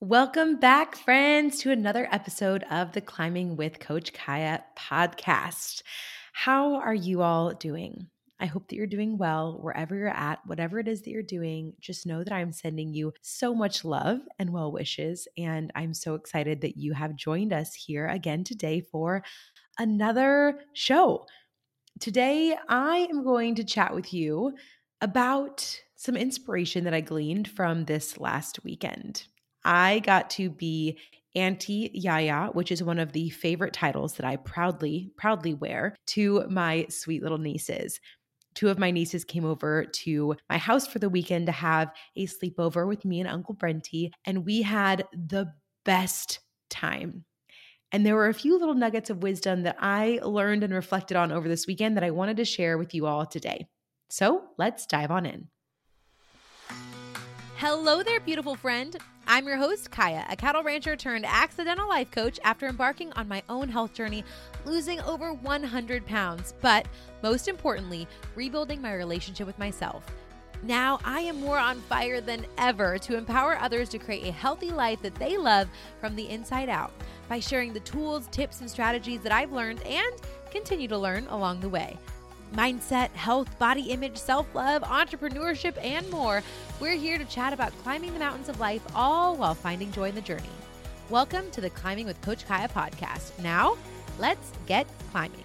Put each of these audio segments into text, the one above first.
Welcome back, friends, to another episode of the Climbing with Coach Kiah podcast. How are you all doing? I hope that you're doing well wherever you're at, whatever it is that you're doing. Just know that I'm sending you so much love and well wishes. And I'm so excited that you have joined us here again today for another show. Today, I am going to chat with you about some inspiration that I gleaned from this last weekend. I got to be Auntie Yaya, which is one of the favorite titles that I proudly, proudly wear to my sweet little nieces. Two of my nieces came over to my house for the weekend to have a sleepover with me and Uncle Brenty, and we had the best time. And there were a few little nuggets of wisdom that I learned and reflected on over this weekend that I wanted to share with you all today. So let's dive on in. Hello there, beautiful friend. I'm your host, Kiah, a cattle rancher turned accidental life coach after embarking on my own health journey, losing over 100 pounds, but most importantly, rebuilding my relationship with myself. Now I am more on fire than ever to empower others to create a healthy life that they love from the inside out by sharing the tools, tips, and strategies that I've learned and continue to learn along the way mindset, health, body image, self love, entrepreneurship, and more. We're here to chat about climbing the mountains of life, all while finding joy in the journey. Welcome to the Climbing with Coach Kiah podcast. Now, let's get climbing.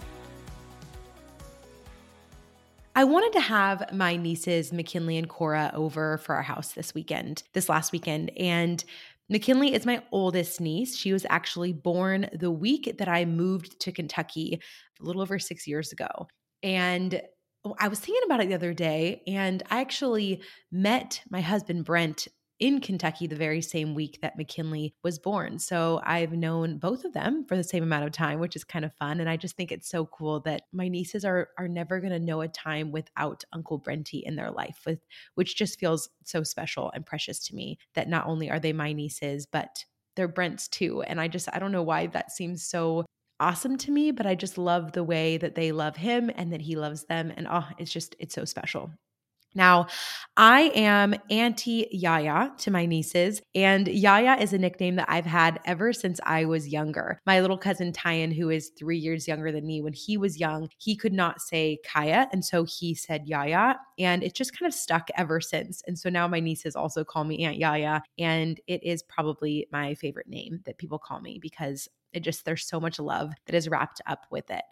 I wanted to have my nieces, McKinley and Cora, over for our house this weekend, this last weekend. And McKinley is my oldest niece. She was actually born the week that I moved to Kentucky a little over six years ago. And oh, I was thinking about it the other day, and I actually met my husband, Brent, in Kentucky the very same week that McKinley was born. So I've known both of them for the same amount of time, which is kind of fun. And I just think it's so cool that my nieces are are never going to know a time without Uncle Brenty in their life, with which just feels so special and precious to me. That not only are they my nieces, but they're Brent's too. And I just I don't know why that seems so awesome to me, but I just love the way that they love him and that he loves them. And oh, it's just, it's so special. Now, I am Auntie Yaya to my nieces, and Yaya is a nickname that I've had ever since I was younger. My little cousin Tyan, who is three years younger than me, when he was young, he could not say Kiah, and so he said Yaya, and it just kind of stuck ever since. And so now my nieces also call me Aunt Yaya, and it is probably my favorite name that people call me because it just, there's so much love that is wrapped up with it.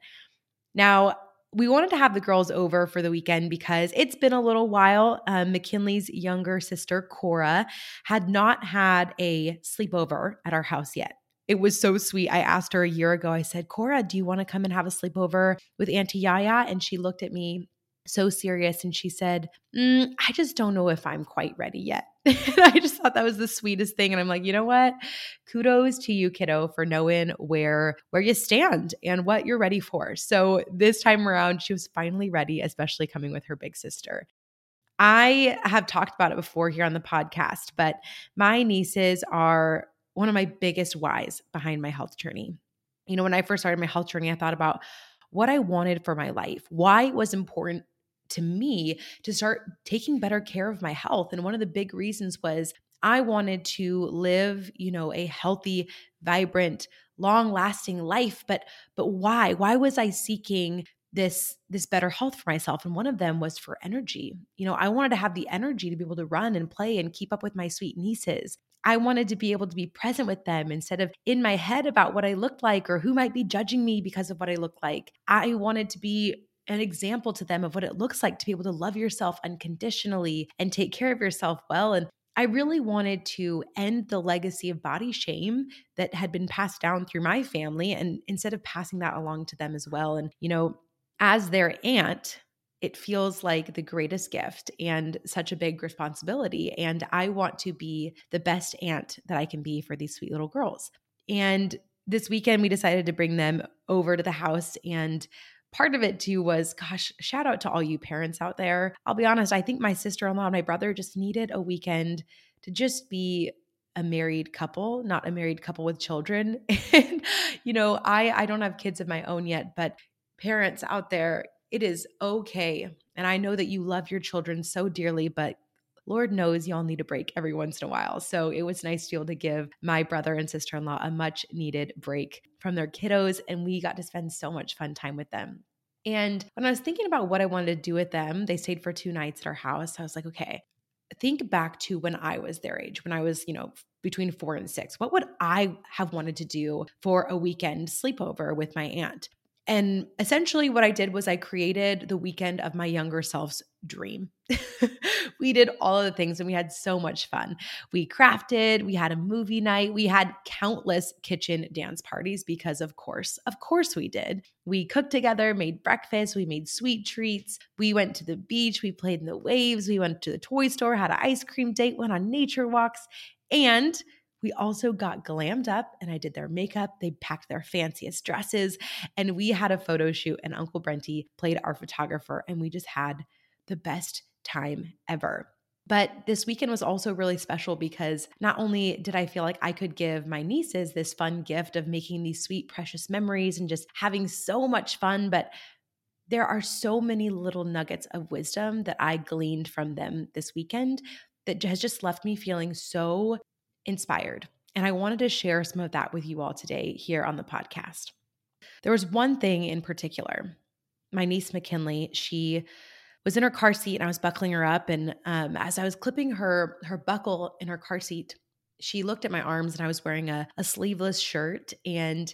Now, we wanted to have the girls over for the weekend because it's been a little while. Um, McKinley's younger sister, Cora, had not had a sleepover at our house yet. It was so sweet. I asked her a year ago, I said, Cora, do you want to come and have a sleepover with Auntie Yaya? And she looked at me so serious and she said, mm, I just don't know if I'm quite ready yet. I just thought that was the sweetest thing. And I'm like, you know what? Kudos to you, kiddo, for knowing where where you stand and what you're ready for. So this time around, she was finally ready, especially coming with her big sister. I have talked about it before here on the podcast, but my nieces are one of my biggest whys behind my health journey. You know, when I first started my health journey, I thought about what I wanted for my life, why it was important to me to start taking better care of my health. And one of the big reasons was I wanted to live, you know, a healthy, vibrant, long-lasting life, but but why? Why was I seeking this this better health for myself and one of them was for energy. You know, I wanted to have the energy to be able to run and play and keep up with my sweet nieces. I wanted to be able to be present with them instead of in my head about what I looked like or who might be judging me because of what I look like. I wanted to be an example to them of what it looks like to be able to love yourself unconditionally and take care of yourself well. And I really wanted to end the legacy of body shame that had been passed down through my family and instead of passing that along to them as well. And, you know, as their aunt, it feels like the greatest gift and such a big responsibility. And I want to be the best aunt that I can be for these sweet little girls. And this weekend, we decided to bring them over to the house and part of it too was gosh shout out to all you parents out there. I'll be honest i think my sister-in-law and my brother just needed a weekend to just be a married couple not a married couple with children. And you know i i don't have kids of my own yet but parents out there it is okay. And i know that you love your children so dearly but Lord knows y'all need a break every once in a while. So it was nice to be able to give my brother and sister in law a much needed break from their kiddos. And we got to spend so much fun time with them. And when I was thinking about what I wanted to do with them, they stayed for two nights at our house. I was like, okay, think back to when I was their age, when I was, you know, between four and six. What would I have wanted to do for a weekend sleepover with my aunt? And essentially, what I did was I created the weekend of my younger self's dream. we did all of the things and we had so much fun. We crafted, we had a movie night, we had countless kitchen dance parties because, of course, of course, we did. We cooked together, made breakfast, we made sweet treats, we went to the beach, we played in the waves, we went to the toy store, had an ice cream date, went on nature walks, and we also got glammed up and I did their makeup. They packed their fanciest dresses and we had a photo shoot and Uncle Brenty played our photographer and we just had the best time ever. But this weekend was also really special because not only did I feel like I could give my nieces this fun gift of making these sweet, precious memories and just having so much fun, but there are so many little nuggets of wisdom that I gleaned from them this weekend that has just left me feeling so inspired. And I wanted to share some of that with you all today here on the podcast. There was one thing in particular. My niece McKinley, she was in her car seat and I was buckling her up. And um, as I was clipping her her buckle in her car seat, she looked at my arms and I was wearing a, a sleeveless shirt. And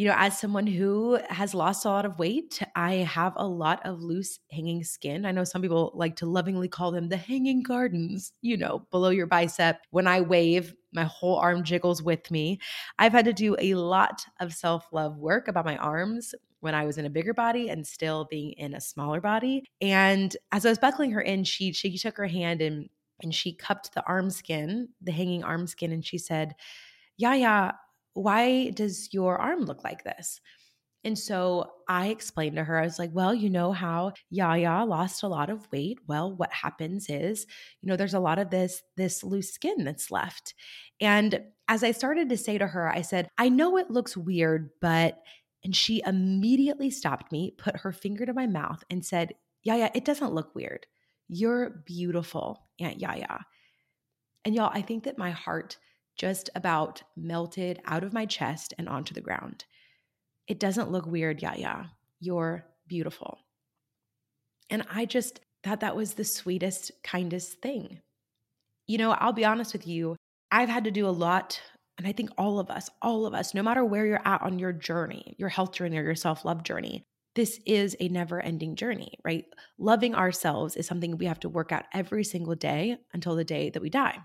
you know, as someone who has lost a lot of weight, I have a lot of loose hanging skin. I know some people like to lovingly call them the hanging gardens, you know, below your bicep. When I wave, my whole arm jiggles with me. I've had to do a lot of self love work about my arms when I was in a bigger body and still being in a smaller body. And as I was buckling her in, she she took her hand and and she cupped the arm skin, the hanging arm skin, and she said, "Yeah, yeah, why does your arm look like this? And so I explained to her, I was like, well, you know how Yaya lost a lot of weight. Well, what happens is, you know, there's a lot of this, this loose skin that's left. And as I started to say to her, I said, I know it looks weird, but, and she immediately stopped me, put her finger to my mouth and said, Yaya, it doesn't look weird. You're beautiful, Aunt Yaya. And y'all, I think that my heart just about melted out of my chest and onto the ground. It doesn't look weird, Yaya. You're beautiful. And I just thought that was the sweetest, kindest thing. You know, I'll be honest with you, I've had to do a lot. And I think all of us, all of us, no matter where you're at on your journey, your health journey or your self love journey, this is a never ending journey, right? Loving ourselves is something we have to work out every single day until the day that we die.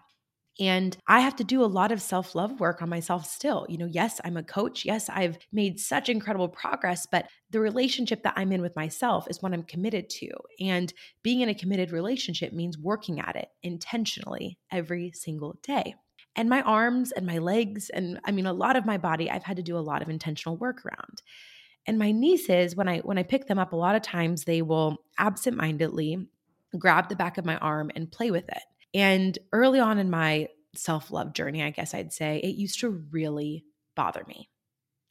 And I have to do a lot of self love work on myself still. You know, yes, I'm a coach. Yes, I've made such incredible progress, but the relationship that I'm in with myself is what I'm committed to. And being in a committed relationship means working at it intentionally every single day. And my arms and my legs, and I mean, a lot of my body, I've had to do a lot of intentional work around. And my nieces, when I when I pick them up, a lot of times they will absentmindedly grab the back of my arm and play with it. And early on in my self love journey, I guess I'd say, it used to really bother me.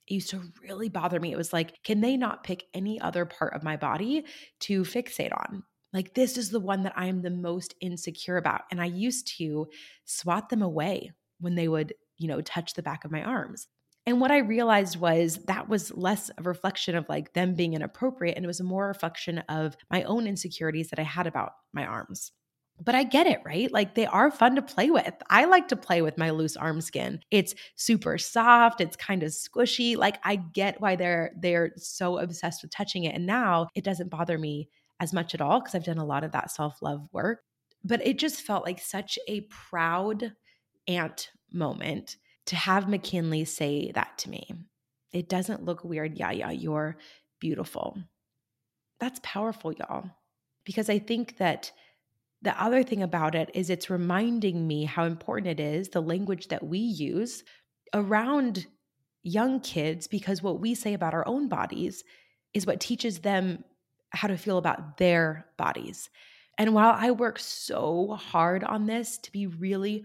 It used to really bother me. It was like, can they not pick any other part of my body to fixate on? Like, this is the one that I am the most insecure about. And I used to swat them away when they would, you know, touch the back of my arms. And what I realized was that was less a reflection of like them being inappropriate and it was more a reflection of my own insecurities that I had about my arms. But I get it, right? Like they are fun to play with. I like to play with my loose arm skin. It's super soft, it's kind of squishy. Like I get why they're they're so obsessed with touching it. And now it doesn't bother me as much at all because I've done a lot of that self-love work. But it just felt like such a proud aunt moment to have McKinley say that to me. It doesn't look weird. Yeah, yeah, you're beautiful. That's powerful, y'all. Because I think that the other thing about it is it's reminding me how important it is the language that we use around young kids because what we say about our own bodies is what teaches them how to feel about their bodies. And while I work so hard on this to be really,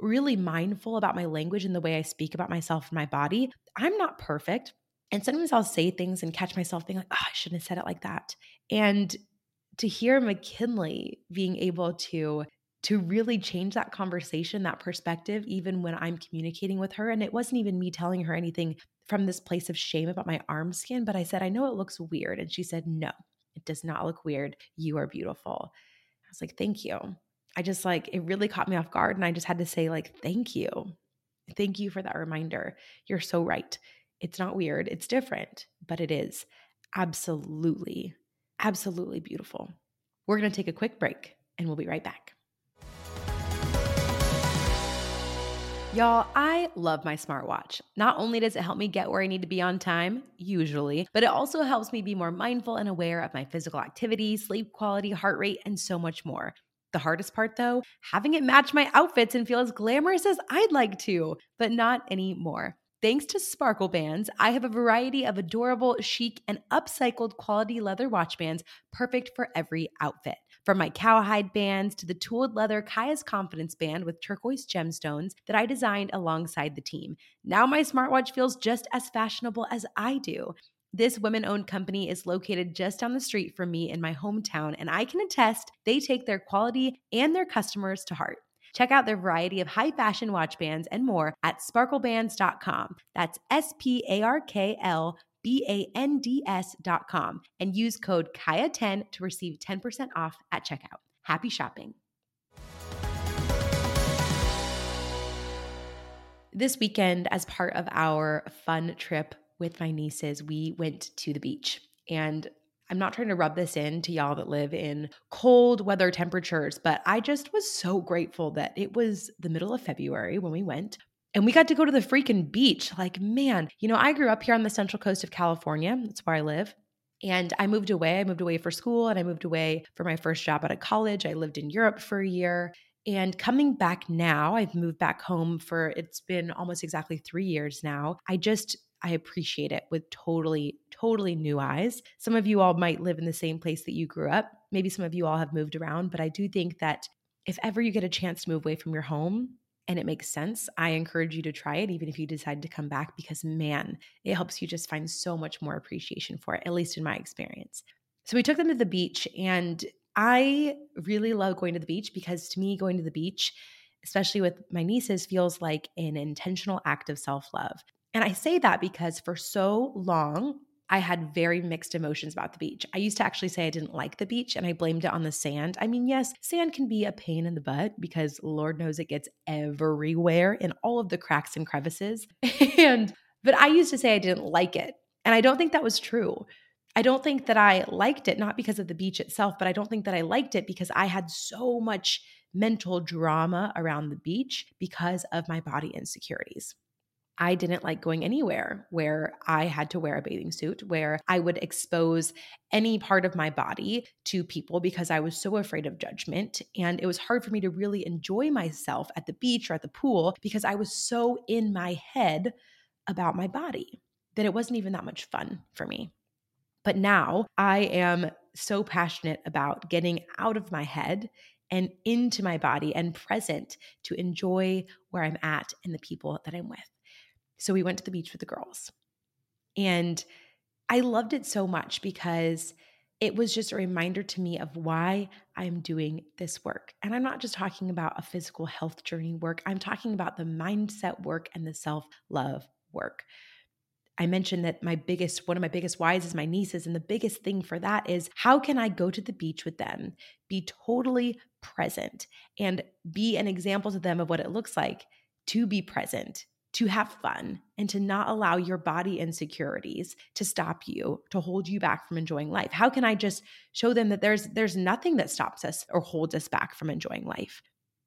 really mindful about my language and the way I speak about myself and my body, I'm not perfect. And sometimes I'll say things and catch myself being like, oh, I shouldn't have said it like that. And to hear McKinley being able to to really change that conversation, that perspective, even when I'm communicating with her. And it wasn't even me telling her anything from this place of shame about my arm skin, but I said, I know it looks weird. And she said, No, it does not look weird. You are beautiful. I was like, Thank you. I just like, it really caught me off guard. And I just had to say, like, thank you. Thank you for that reminder. You're so right. It's not weird, it's different, but it is absolutely, absolutely beautiful. We're going to take a quick break and we'll be right back. Y'all, I love my smartwatch. Not only does it help me get where I need to be on time, usually, but it also helps me be more mindful and aware of my physical activity, sleep quality, heart rate, and so much more. The hardest part, though, having it match my outfits and feel as glamorous as I'd like to, but not anymore. Thanks to Sparkle Bands, I have a variety of adorable, chic, and upcycled quality leather watch bands perfect for every outfit. From my cowhide bands to the tooled leather Kiah's Confidence band with turquoise gemstones that I designed alongside the team. Now my smartwatch feels just as fashionable as I do. This women owned company is located just down the street from me in my hometown, and I can attest they take their quality and their customers to heart. Check out their variety of high fashion watch bands and more at sparklbands.com. That's S P A R K L B-A-N-D-S.com and use code KIAH10 to receive 10% off at checkout. Happy shopping. This weekend, as part of our fun trip with my nieces, we went to the beach. And I'm not trying to rub this in to y'all that live in cold weather temperatures, but I just was so grateful that it was the middle of February when we went. And we got to go to the freaking beach. Like, man, you know, I grew up here on the central coast of California. That's where I live. And I moved away. I moved away for school and I moved away for my first job out of college. I lived in Europe for a year. And coming back now, I've moved back home for it's been almost exactly three years now. I just, I appreciate it with totally, totally new eyes. Some of you all might live in the same place that you grew up. Maybe some of you all have moved around, but I do think that if ever you get a chance to move away from your home, and it makes sense, I encourage you to try it, even if you decide to come back, because man, it helps you just find so much more appreciation for it, at least in my experience. So we took them to the beach, and I really love going to the beach because to me, going to the beach, especially with my nieces, feels like an intentional act of self love. And I say that because for so long, I had very mixed emotions about the beach. I used to actually say I didn't like the beach and I blamed it on the sand. I mean, yes, sand can be a pain in the butt because Lord knows it gets everywhere in all of the cracks and crevices. and but I used to say I didn't like it. And I don't think that was true. I don't think that I liked it not because of the beach itself, but I don't think that I liked it because I had so much mental drama around the beach because of my body insecurities. I didn't like going anywhere where I had to wear a bathing suit, where I would expose any part of my body to people because I was so afraid of judgment. And it was hard for me to really enjoy myself at the beach or at the pool because I was so in my head about my body that it wasn't even that much fun for me. But now I am so passionate about getting out of my head and into my body and present to enjoy where I'm at and the people that I'm with. So we went to the beach with the girls. And I loved it so much because it was just a reminder to me of why I'm doing this work. And I'm not just talking about a physical health journey work, I'm talking about the mindset work and the self love work. I mentioned that my biggest, one of my biggest whys is my nieces. And the biggest thing for that is how can I go to the beach with them, be totally present, and be an example to them of what it looks like to be present, to have fun and to not allow your body insecurities to stop you to hold you back from enjoying life. How can i just show them that there's there's nothing that stops us or holds us back from enjoying life?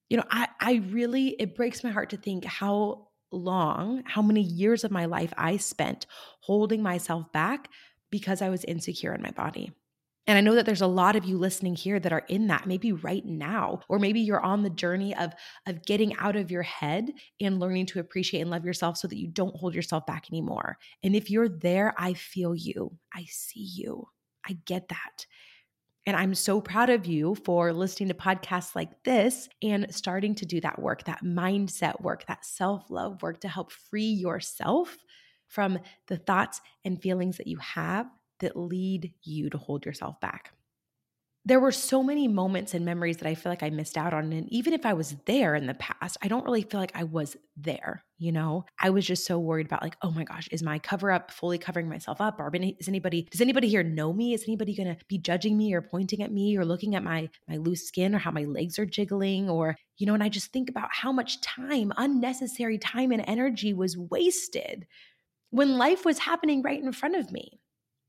You know i i really it breaks my heart to think how long how many years of my life i spent holding myself back because i was insecure in my body and I know that there's a lot of you listening here that are in that, maybe right now, or maybe you're on the journey of, of getting out of your head and learning to appreciate and love yourself so that you don't hold yourself back anymore. And if you're there, I feel you. I see you. I get that. And I'm so proud of you for listening to podcasts like this and starting to do that work, that mindset work, that self love work to help free yourself from the thoughts and feelings that you have that lead you to hold yourself back. there were so many moments and memories that I feel like I missed out on. And even if I was there in the past, I don't really feel like I was there. You know, I was just so worried about, like, oh my gosh, is my cover up fully covering myself up? Or is anybody, does anybody here know me? Is anybody going to be judging me or pointing at me or looking at my, my loose skin or how my legs are jiggling? Or, you know, and I just think about how much time, unnecessary time and energy was wasted when life was happening right in front of me.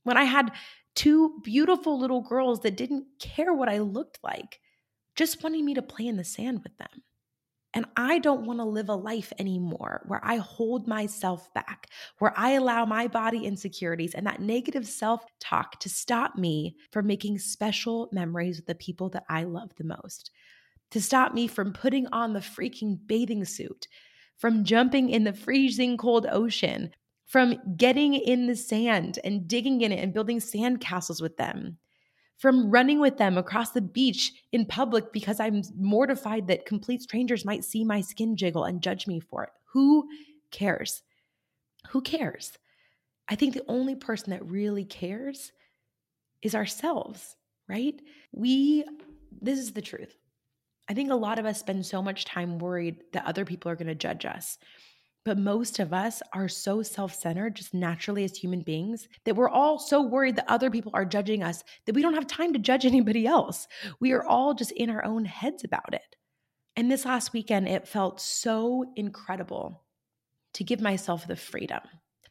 When I had two beautiful little girls that didn't care what I looked like, just wanting me to play in the sand with them. And I don't want to live a life anymore where I hold myself back, where I allow my body insecurities and that negative self talk to stop me from making special memories with the people that I love the most, to stop me from putting on the freaking bathing suit, from jumping in the freezing cold ocean, from getting in the sand and digging in it and building sand castles with them, from running with them across the beach in public because I'm mortified that complete strangers might see my skin jiggle and judge me for it. Who cares? Who cares? I think the only person that really cares is ourselves, right? We, this is the truth. I think a lot of us spend so much time worried that other people are going to judge us but most of us are so self centered, just naturally as human beings, that we're all so worried that other people are judging us that we don't have time to judge anybody else. We are all just in our own heads about it. And this last weekend, it felt so incredible to give myself the freedom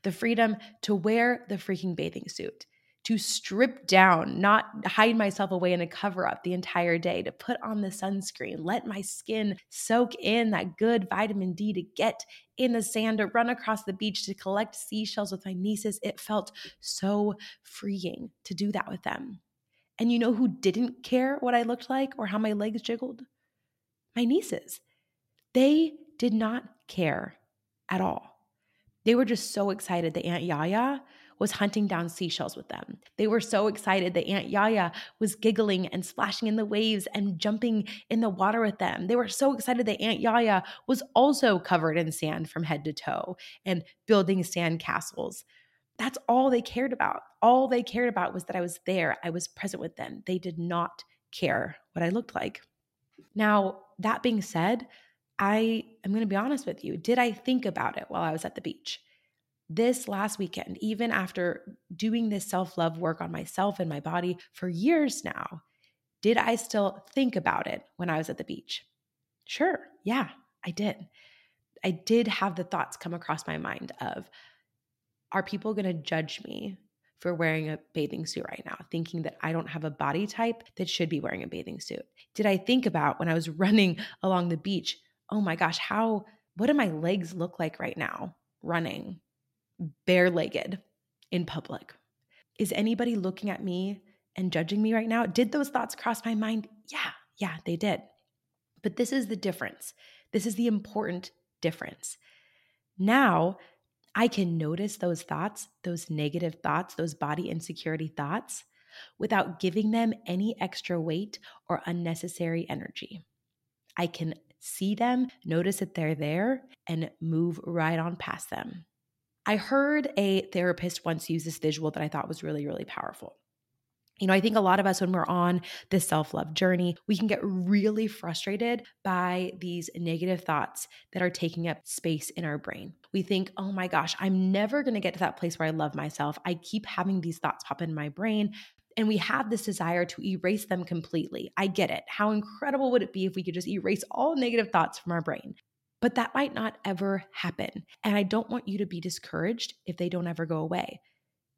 the freedom to wear the freaking bathing suit, to strip down, not hide myself away in a cover up the entire day, to put on the sunscreen, let my skin soak in that good vitamin D, to get in the sand, to run across the beach, to collect seashells with my nieces. It felt so freeing to do that with them. And you know who didn't care what I looked like or how my legs jiggled? My nieces. They did not care at all. They were just so excited that Aunt Yaya was hunting down seashells with them. They were so excited that Aunt Yaya was giggling and splashing in the waves and jumping in the water with them. They were so excited that Aunt Yaya was also covered in sand from head to toe and building sand castles. That's all they cared about. All they cared about was that I was there, I was present with them. They did not care what I looked like. Now, that being said, I am going to be honest with you. Did I think about it while I was at the beach? This last weekend, even after doing this self love work on myself and my body for years now, did I still think about it when I was at the beach? Sure. Yeah, I did. I did have the thoughts come across my mind of, are people going to judge me for wearing a bathing suit right now, thinking that I don't have a body type that should be wearing a bathing suit? Did I think about when I was running along the beach, oh my gosh, how, what do my legs look like right now running? Bare legged in public. Is anybody looking at me and judging me right now? Did those thoughts cross my mind? Yeah, yeah, they did. But this is the difference. This is the important difference. Now, I can notice those thoughts, those negative thoughts, those body insecurity thoughts, without giving them any extra weight or unnecessary energy. I can see them, notice that they're there, and move right on past them. I heard a therapist once use this visual that I thought was really, really powerful. You know, I think a lot of us, when we're on this self love journey, we can get really frustrated by these negative thoughts that are taking up space in our brain. We think, oh my gosh, I'm never going to get to that place where I love myself. I keep having these thoughts pop in my brain. And we have this desire to erase them completely. I get it. How incredible would it be if we could just erase all negative thoughts from our brain? But that might not ever happen. And I don't want you to be discouraged if they don't ever go away.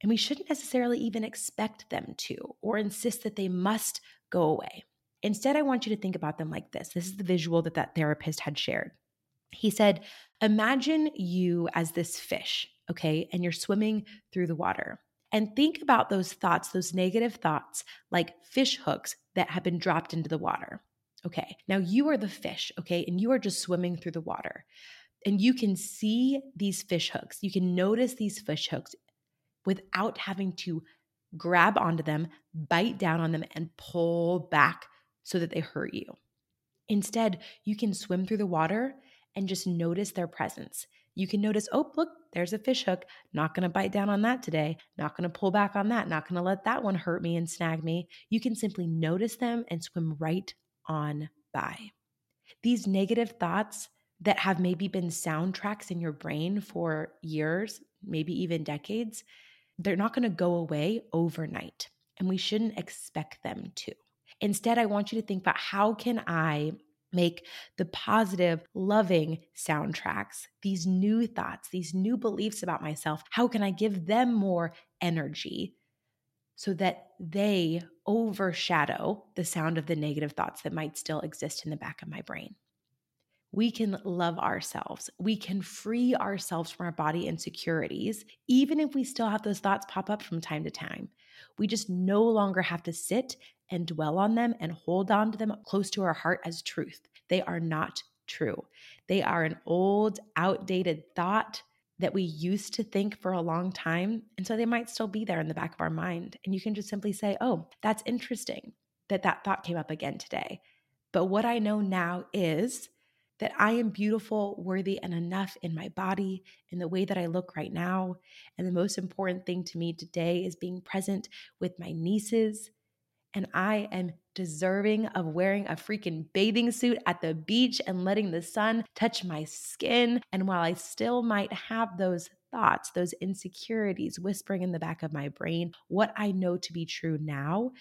And we shouldn't necessarily even expect them to or insist that they must go away. Instead, I want you to think about them like this. This is the visual that that therapist had shared. He said, Imagine you as this fish, okay, and you're swimming through the water. And think about those thoughts, those negative thoughts, like fish hooks that have been dropped into the water. Okay, now you are the fish, okay, and you are just swimming through the water. And you can see these fish hooks. You can notice these fish hooks without having to grab onto them, bite down on them, and pull back so that they hurt you. Instead, you can swim through the water and just notice their presence. You can notice, oh, look, there's a fish hook. Not going to bite down on that today. Not going to pull back on that. Not going to let that one hurt me and snag me. You can simply notice them and swim right on by. These negative thoughts that have maybe been soundtracks in your brain for years, maybe even decades, they're not going to go away overnight. And we shouldn't expect them to. Instead, I want you to think about how can I make the positive, loving soundtracks, these new thoughts, these new beliefs about myself, how can I give them more energy so that they overshadow the sound of the negative thoughts that might still exist in the back of my brain? we can love ourselves. We can free ourselves from our body insecurities, even if we still have those thoughts pop up from time to time. We just no longer have to sit and dwell on them and hold on to them close to our heart as truth. They are not true. They are an old, outdated thought that we used to think for a long time. And so they might still be there in the back of our mind. And you can just simply say, oh, that's interesting that that thought came up again today. But what I know now is that I am beautiful, worthy, and enough in my body, in the way that I look right now. And the most important thing to me today is being present with my nieces. And I am deserving of wearing a freaking bathing suit at the beach and letting the sun touch my skin. And while I still might have those thoughts, those insecurities whispering in the back of my brain, what I know to be true now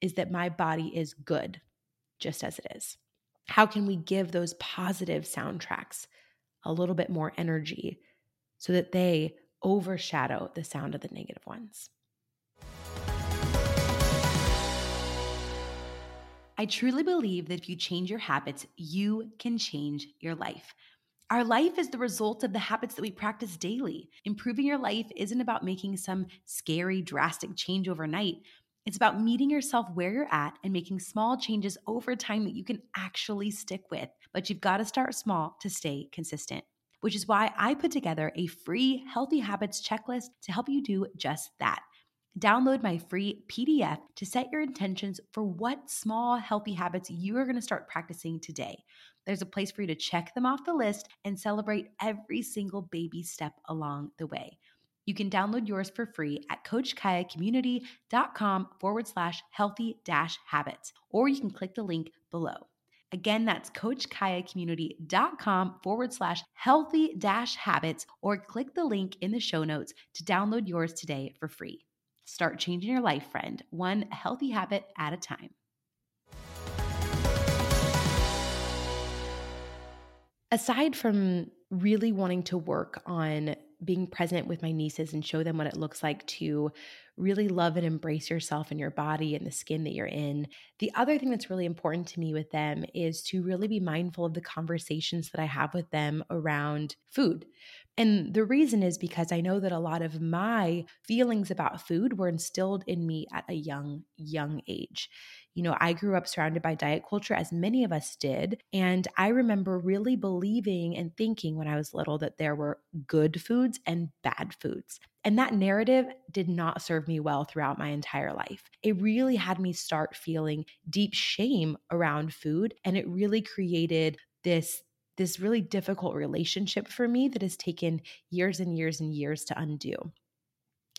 is that my body is good, just as it is. How can we give those positive soundtracks a little bit more energy so that they overshadow the sound of the negative ones? I truly believe that if you change your habits, you can change your life. Our life is the result of the habits that we practice daily. Improving your life isn't about making some scary, drastic change overnight. It's about meeting yourself where you're at and making small changes over time that you can actually stick with. But you've got to start small to stay consistent, which is why I put together a free healthy habits checklist to help you do just that. Download my free PDF to set your intentions for what small healthy habits you are going to start practicing today. There's a place for you to check them off the list and celebrate every single baby step along the way. You can download yours for free at coachkiahcommunity.com forward slash healthy dash habits, or you can click the link below. Again, that's coachkiahcommunity.com forward slash healthy dash habits, or click the link in the show notes to download yours today for free. Start changing your life, friend, one healthy habit at a time. Aside from really wanting to work on being present with my nieces and show them what it looks like to really love and embrace yourself and your body and the skin that you're in. The other thing that's really important to me with them is to really be mindful of the conversations that I have with them around food. And the reason is because I know that a lot of my feelings about food were instilled in me at a young, young age. You know, I grew up surrounded by diet culture, as many of us did. And I remember really believing and thinking when I was little that there were good foods and bad foods. And that narrative did not serve me well throughout my entire life. It really had me start feeling deep shame around food. And it really created this this really difficult relationship for me that has taken years and years and years to undo.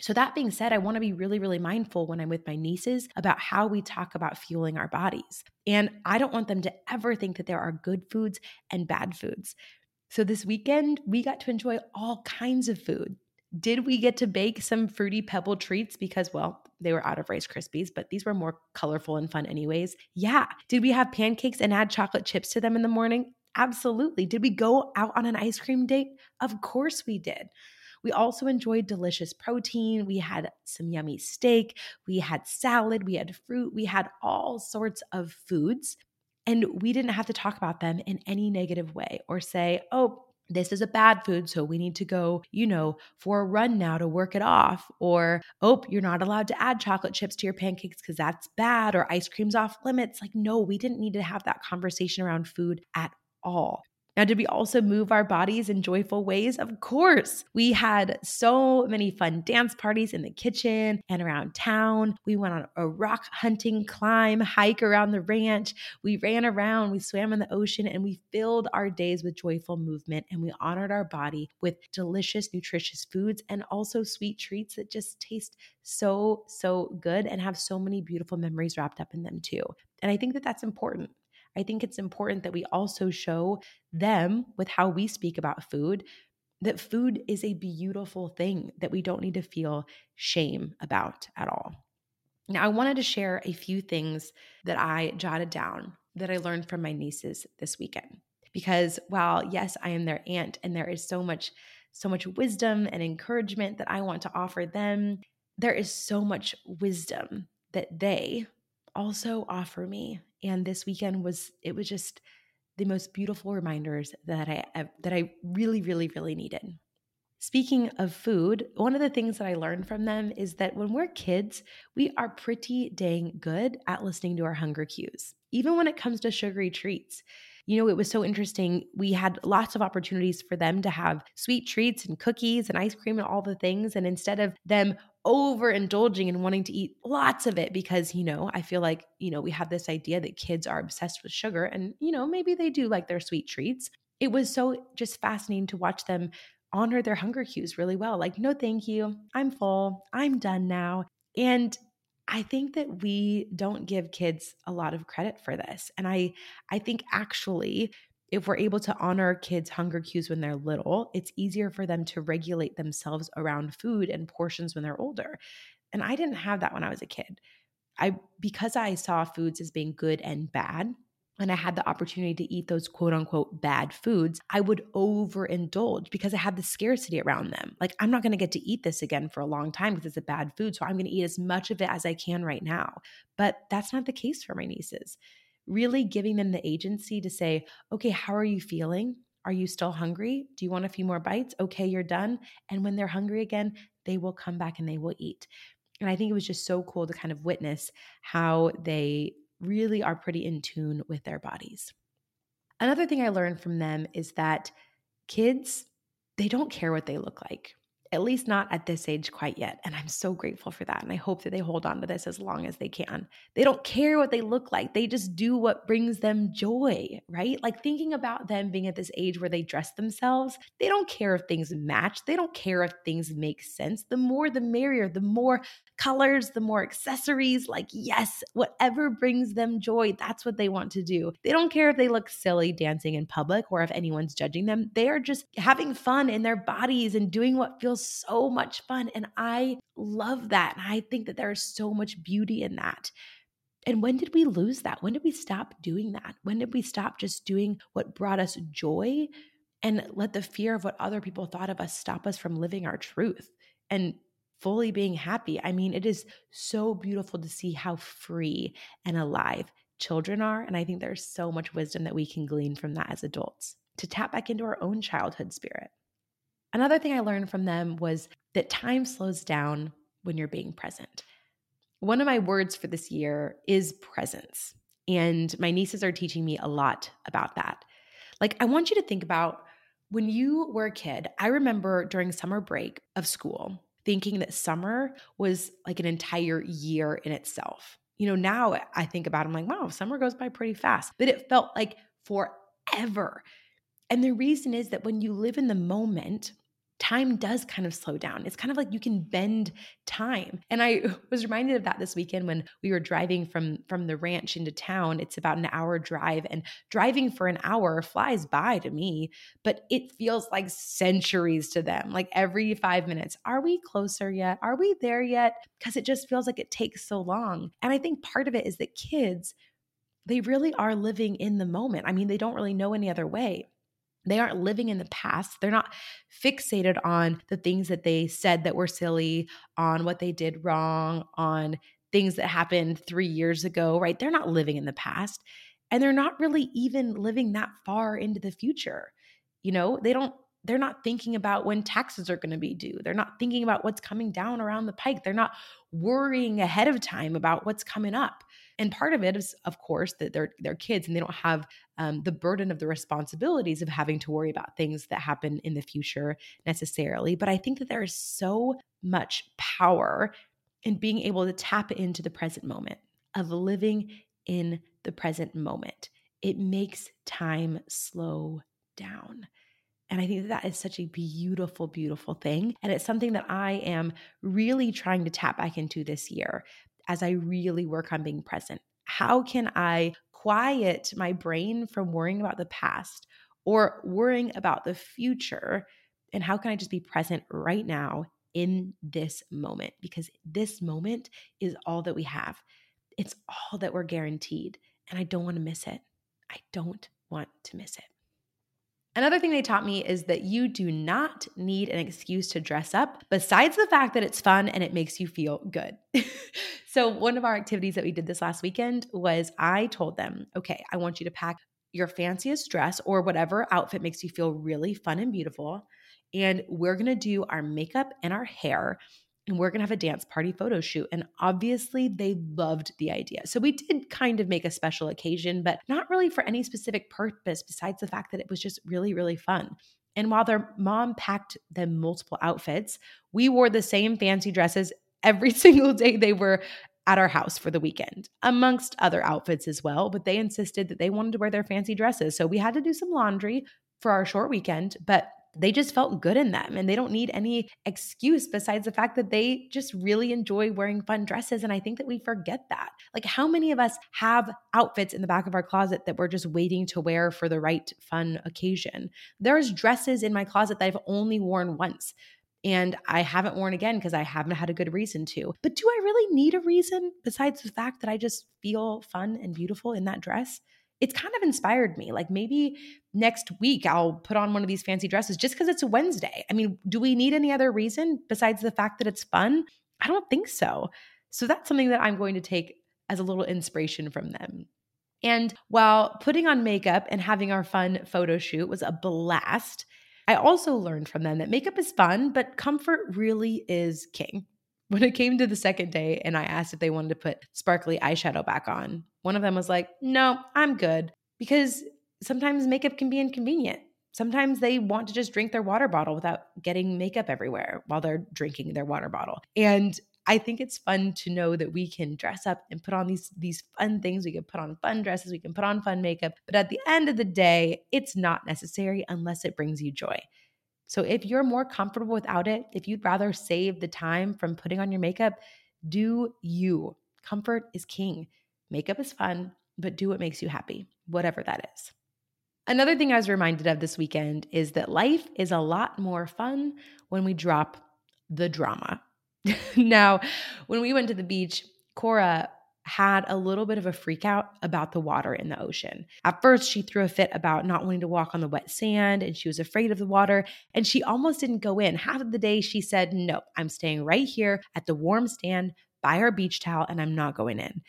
So, that being said, I want to be really, really mindful when I'm with my nieces about how we talk about fueling our bodies. And I don't want them to ever think that there are good foods and bad foods. So, this weekend, we got to enjoy all kinds of food. Did we get to bake some fruity pebble treats because, well, they were out of Rice Krispies, but these were more colorful and fun, anyways? Yeah. Did we have pancakes and add chocolate chips to them in the morning? Absolutely. Did we go out on an ice cream date? Of course we did. We also enjoyed delicious protein. We had some yummy steak. We had salad. We had fruit. We had all sorts of foods. And we didn't have to talk about them in any negative way or say, oh, this is a bad food, so we need to go, you know, for a run now to work it off. Or, oh, you're not allowed to add chocolate chips to your pancakes because that's bad, or ice cream's off limits. Like, no, we didn't need to have that conversation around food at all. Now, did we also move our bodies in joyful ways? Of course. We had so many fun dance parties in the kitchen and around town. We went on a rock hunting climb, hike around the ranch. We ran around, we swam in the ocean, and we filled our days with joyful movement. And we honored our body with delicious, nutritious foods and also sweet treats that just taste so, so good and have so many beautiful memories wrapped up in them, too. And I think that that's important. I think it's important that we also show them with how we speak about food that food is a beautiful thing that we don't need to feel shame about at all. Now, I wanted to share a few things that I jotted down that I learned from my nieces this weekend. Because while, yes, I am their aunt and there is so much, so much wisdom and encouragement that I want to offer them, there is so much wisdom that they also offer me and this weekend was it was just the most beautiful reminders that I that I really really really needed. Speaking of food, one of the things that I learned from them is that when we're kids, we are pretty dang good at listening to our hunger cues, even when it comes to sugary treats. You know, it was so interesting. We had lots of opportunities for them to have sweet treats and cookies and ice cream and all the things. And instead of them overindulging and wanting to eat lots of it because, you know, I feel like, you know, we have this idea that kids are obsessed with sugar and, you know, maybe they do like their sweet treats. It was so just fascinating to watch them honor their hunger cues really well. Like, no, thank you. I'm full. I'm done now. And I think that we don't give kids a lot of credit for this. And I I think actually if we're able to honor kids' hunger cues when they're little, it's easier for them to regulate themselves around food and portions when they're older. And I didn't have that when I was a kid. I because I saw foods as being good and bad, and I had the opportunity to eat those quote unquote bad foods, I would overindulge because I had the scarcity around them. Like, I'm not going to get to eat this again for a long time because it's a bad food. So I'm going to eat as much of it as I can right now. But that's not the case for my nieces really giving them the agency to say, okay, how are you feeling? Are you still hungry? Do you want a few more bites? Okay, you're done. And when they're hungry again, they will come back and they will eat. And I think it was just so cool to kind of witness how they really are pretty in tune with their bodies. Another thing I learned from them is that kids, they don't care what they look like at least not at this age quite yet. And I'm so grateful for that. And I hope that they hold on to this as long as they can. They don't care what they look like, they just do what brings them joy, right? Like thinking about them being at this age where they dress themselves, they don't care if things match, they don't care if things make sense. The more, the merrier, the more colors, the more accessories. Like, yes, whatever brings them joy, that's what they want to do. They don't care if they look silly dancing in public or if anyone's judging them. They are just having fun in their bodies and doing what feels so much fun. And I love that. And I think that there is so much beauty in that. And when did we lose that? When did we stop doing that? When did we stop just doing what brought us joy and let the fear of what other people thought of us stop us from living our truth and fully being happy? I mean, it is so beautiful to see how free and alive children are. And I think there's so much wisdom that we can glean from that as adults to tap back into our own childhood spirit. Another thing I learned from them was that time slows down when you're being present. One of my words for this year is presence. And my nieces are teaching me a lot about that. Like, I want you to think about when you were a kid. I remember during summer break of school thinking that summer was like an entire year in itself. You know, now I think about it, I'm like, wow, summer goes by pretty fast, but it felt like forever. And the reason is that when you live in the moment, time does kind of slow down. It's kind of like you can bend time. And I was reminded of that this weekend when we were driving from from the ranch into town. It's about an hour drive and driving for an hour flies by to me, but it feels like centuries to them. Like every 5 minutes, are we closer yet? Are we there yet? Because it just feels like it takes so long. And I think part of it is that kids they really are living in the moment. I mean, they don't really know any other way. They aren't living in the past. They're not fixated on the things that they said that were silly, on what they did wrong, on things that happened three years ago, right? They're not living in the past. And they're not really even living that far into the future. You know, they don't, they're not thinking about when taxes are going to be due. They're not thinking about what's coming down around the pike. They're not worrying ahead of time about what's coming up. And part of it is, of course, that they're they're kids and they don't have um, the burden of the responsibilities of having to worry about things that happen in the future necessarily. But I think that there is so much power in being able to tap into the present moment of living in the present moment. It makes time slow down. And I think that, that is such a beautiful, beautiful thing. And it's something that I am really trying to tap back into this year as I really work on being present. How can I quiet my brain from worrying about the past or worrying about the future? And how can I just be present right now in this moment? Because this moment is all that we have, it's all that we're guaranteed. And I don't want to miss it. I don't want to miss it. Another thing they taught me is that you do not need an excuse to dress up besides the fact that it's fun and it makes you feel good. so, one of our activities that we did this last weekend was I told them, okay, I want you to pack your fanciest dress or whatever outfit makes you feel really fun and beautiful. And we're gonna do our makeup and our hair and we're going to have a dance party photo shoot. And obviously, they loved the idea. So we did kind of make a special occasion, but not really for any specific purpose besides the fact that it was just really, really fun. And while their mom packed them multiple outfits, we wore the same fancy dresses every single day they were at our house for the weekend, amongst other outfits as well. But they insisted that they wanted to wear their fancy dresses. So we had to do some laundry for our short weekend, but they just felt good in them and they don't need any excuse besides the fact that they just really enjoy wearing fun dresses. And I think that we forget that. Like, how many of us have outfits in the back of our closet that we're just waiting to wear for the right fun occasion? There's dresses in my closet that I've only worn once and I haven't worn again because I haven't had a good reason to. But do I really need a reason besides the fact that I just feel fun and beautiful in that dress? It's kind of inspired me. Like maybe next week I'll put on one of these fancy dresses just because it's a Wednesday. I mean, do we need any other reason besides the fact that it's fun? I don't think so. So that's something that I'm going to take as a little inspiration from them. And while putting on makeup and having our fun photo shoot was a blast, I also learned from them that makeup is fun, but comfort really is king. When it came to the second day and I asked if they wanted to put sparkly eyeshadow back on, one of them was like, No, I'm good. Because sometimes makeup can be inconvenient. Sometimes they want to just drink their water bottle without getting makeup everywhere while they're drinking their water bottle. And I think it's fun to know that we can dress up and put on these these fun things. We can put on fun dresses, we can put on fun makeup, but at the end of the day, it's not necessary unless it brings you joy. So if you're more comfortable without it, if you'd rather save the time from putting on your makeup, do you. Comfort is king. Makeup is fun, but do what makes you happy, whatever that is. Another thing I was reminded of this weekend is that life is a lot more fun when we drop the drama. now, when we went to the beach, Cora had a little bit of a freak out about the water in the ocean. At first, she threw a fit about not wanting to walk on the wet sand and she was afraid of the water and she almost didn't go in. Half of the day, she said, No, I'm staying right here at the warm stand by our beach towel and I'm not going in.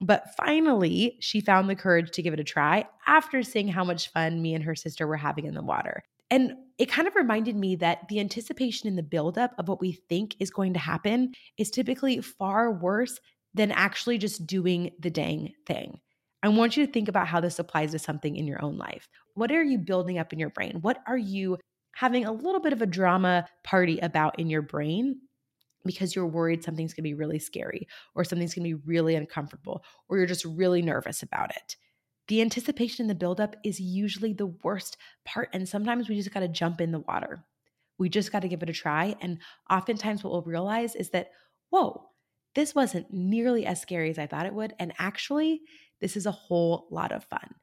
But finally, she found the courage to give it a try after seeing how much fun me and her sister were having in the water. And it kind of reminded me that the anticipation in the buildup of what we think is going to happen is typically far worse than actually just doing the dang thing. I want you to think about how this applies to something in your own life. What are you building up in your brain? What are you having a little bit of a drama party about in your brain because you're worried something's gonna be really scary or something's gonna be really uncomfortable or you're just really nervous about it. The anticipation and the buildup is usually the worst part. And sometimes we just gotta jump in the water. We just gotta give it a try. And oftentimes, what we'll realize is that, whoa, this wasn't nearly as scary as I thought it would. And actually, this is a whole lot of fun.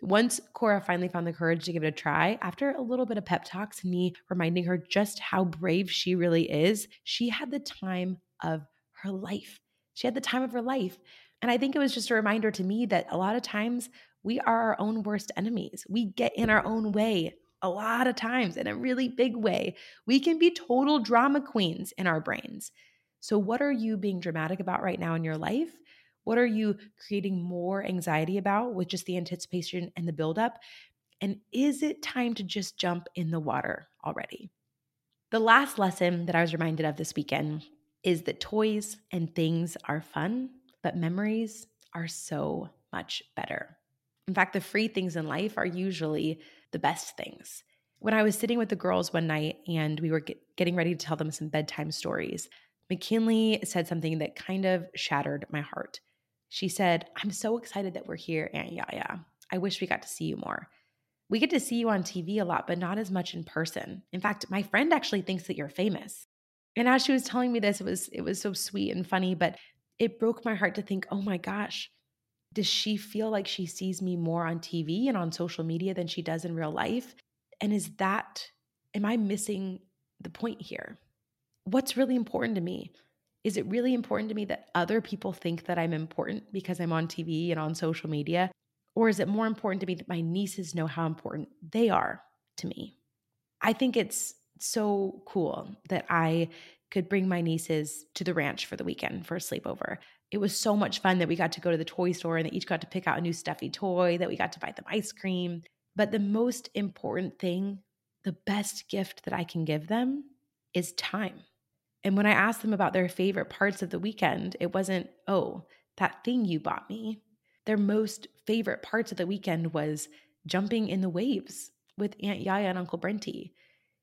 Once Cora finally found the courage to give it a try, after a little bit of pep talks and me reminding her just how brave she really is, she had the time of her life. She had the time of her life. And I think it was just a reminder to me that a lot of times we are our own worst enemies. We get in our own way a lot of times in a really big way. We can be total drama queens in our brains. So, what are you being dramatic about right now in your life? What are you creating more anxiety about with just the anticipation and the buildup? And is it time to just jump in the water already? The last lesson that I was reminded of this weekend is that toys and things are fun, but memories are so much better. In fact, the free things in life are usually the best things. When I was sitting with the girls one night and we were get, getting ready to tell them some bedtime stories, McKinley said something that kind of shattered my heart. She said, I'm so excited that we're here, Aunt Yaya. I wish we got to see you more. We get to see you on TV a lot, but not as much in person. In fact, my friend actually thinks that you're famous. And as she was telling me this, it was it was so sweet and funny, but it broke my heart to think, "Oh my gosh, does she feel like she sees me more on TV and on social media than she does in real life? And is that am I missing the point here? What's really important to me? Is it really important to me that other people think that I'm important because I'm on TV and on social media? Or is it more important to me that my nieces know how important they are to me? I think it's so cool that I could bring my nieces to the ranch for the weekend for a sleepover. It was so much fun that we got to go to the toy store and they each got to pick out a new stuffy toy, that we got to buy them ice cream. But the most important thing, the best gift that I can give them is time. And when I asked them about their favorite parts of the weekend, it wasn't, oh, that thing you bought me their most favorite parts of the weekend was jumping in the waves with Aunt Yaya and Uncle Brenty.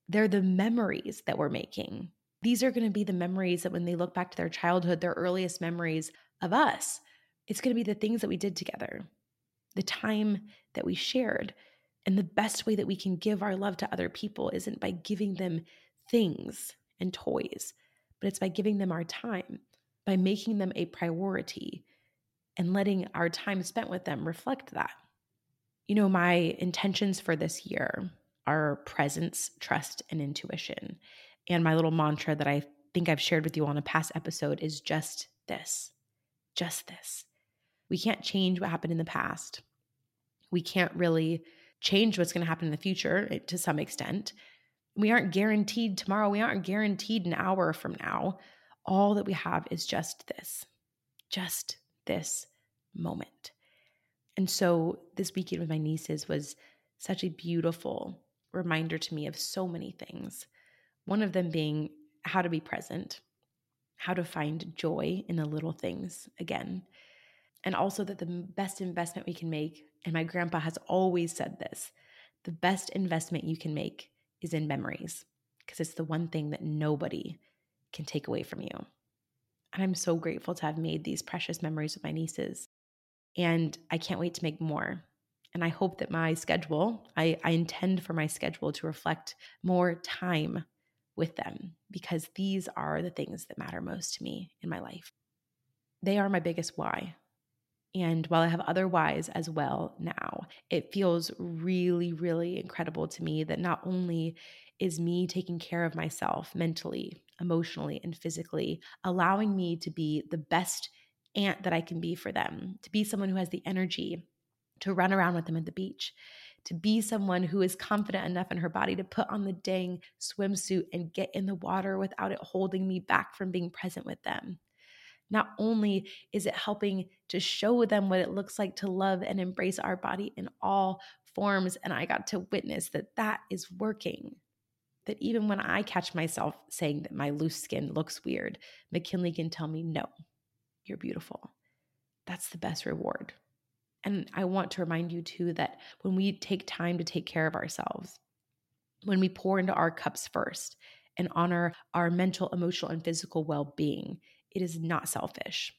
They're the memories that we're making. These are going to be the memories that when they look back to their childhood, their earliest memories of us, it's going to be the things that we did together, the time that we shared. And the best way that we can give our love to other people isn't by giving them things and toys, but it's by giving them our time, by making them a priority, and letting our time spent with them reflect that. You know, my intentions for this year are presence, trust, and intuition. And my little mantra that I think I've shared with you on a past episode is just this just this. We can't change what happened in the past. We can't really change what's going to happen in the future eh, to some extent. We aren't guaranteed tomorrow. We aren't guaranteed an hour from now. All that we have is just this, just this moment. And so this weekend with my nieces was such a beautiful reminder to me of so many things. One of them being how to be present, how to find joy in the little things again. And also that the best investment we can make, and my grandpa has always said this the best investment you can make is in memories, because it's the one thing that nobody can take away from you. And I'm so grateful to have made these precious memories with my nieces. And I can't wait to make more. And I hope that my schedule, I, I intend for my schedule to reflect more time with them because these are the things that matter most to me in my life. They are my biggest why. And while I have other whys as well now, it feels really, really incredible to me that not only is me taking care of myself mentally, emotionally, and physically, allowing me to be the best aunt that I can be for them, to be someone who has the energy to run around with them at the beach, to be someone who is confident enough in her body to put on the dang swimsuit and get in the water without it holding me back from being present with them. Not only is it helping to show them what it looks like to love and embrace our body in all forms, and I got to witness that that is working. That even when I catch myself saying that my loose skin looks weird, McKinley can tell me, no, you're beautiful. That's the best reward. And I want to remind you too that when we take time to take care of ourselves, when we pour into our cups first and honor our mental, emotional, and physical well being, it is not selfish.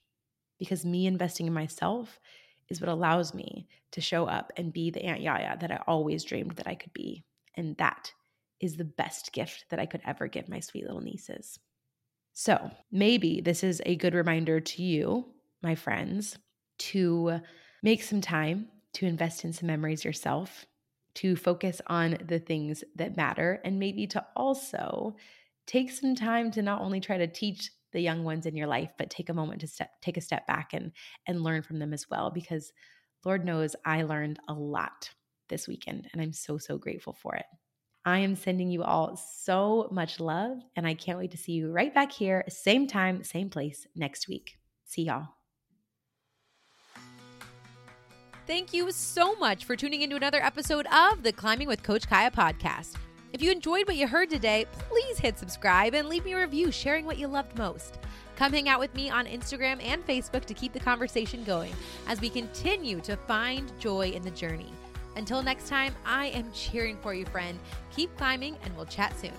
Because me investing in myself is what allows me to show up and be the Aunt Yaya that I always dreamed that I could be. And that is the best gift that I could ever give my sweet little nieces. So maybe this is a good reminder to you, my friends, to make some time to invest in some memories yourself, to focus on the things that matter, and maybe to also take some time to not only try to teach the young ones in your life, but take a moment to step, take a step back and and learn from them as well. Because Lord knows I learned a lot this weekend, and I'm so so grateful for it. I am sending you all so much love, and I can't wait to see you right back here, same time, same place next week. See y'all. Thank you so much for tuning into another episode of the Climbing with Coach Kiah podcast. If you enjoyed what you heard today, please hit subscribe and leave me a review sharing what you loved most. Come hang out with me on Instagram and Facebook to keep the conversation going as we continue to find joy in the journey. Until next time, I am cheering for you, friend. Keep climbing, and we'll chat soon.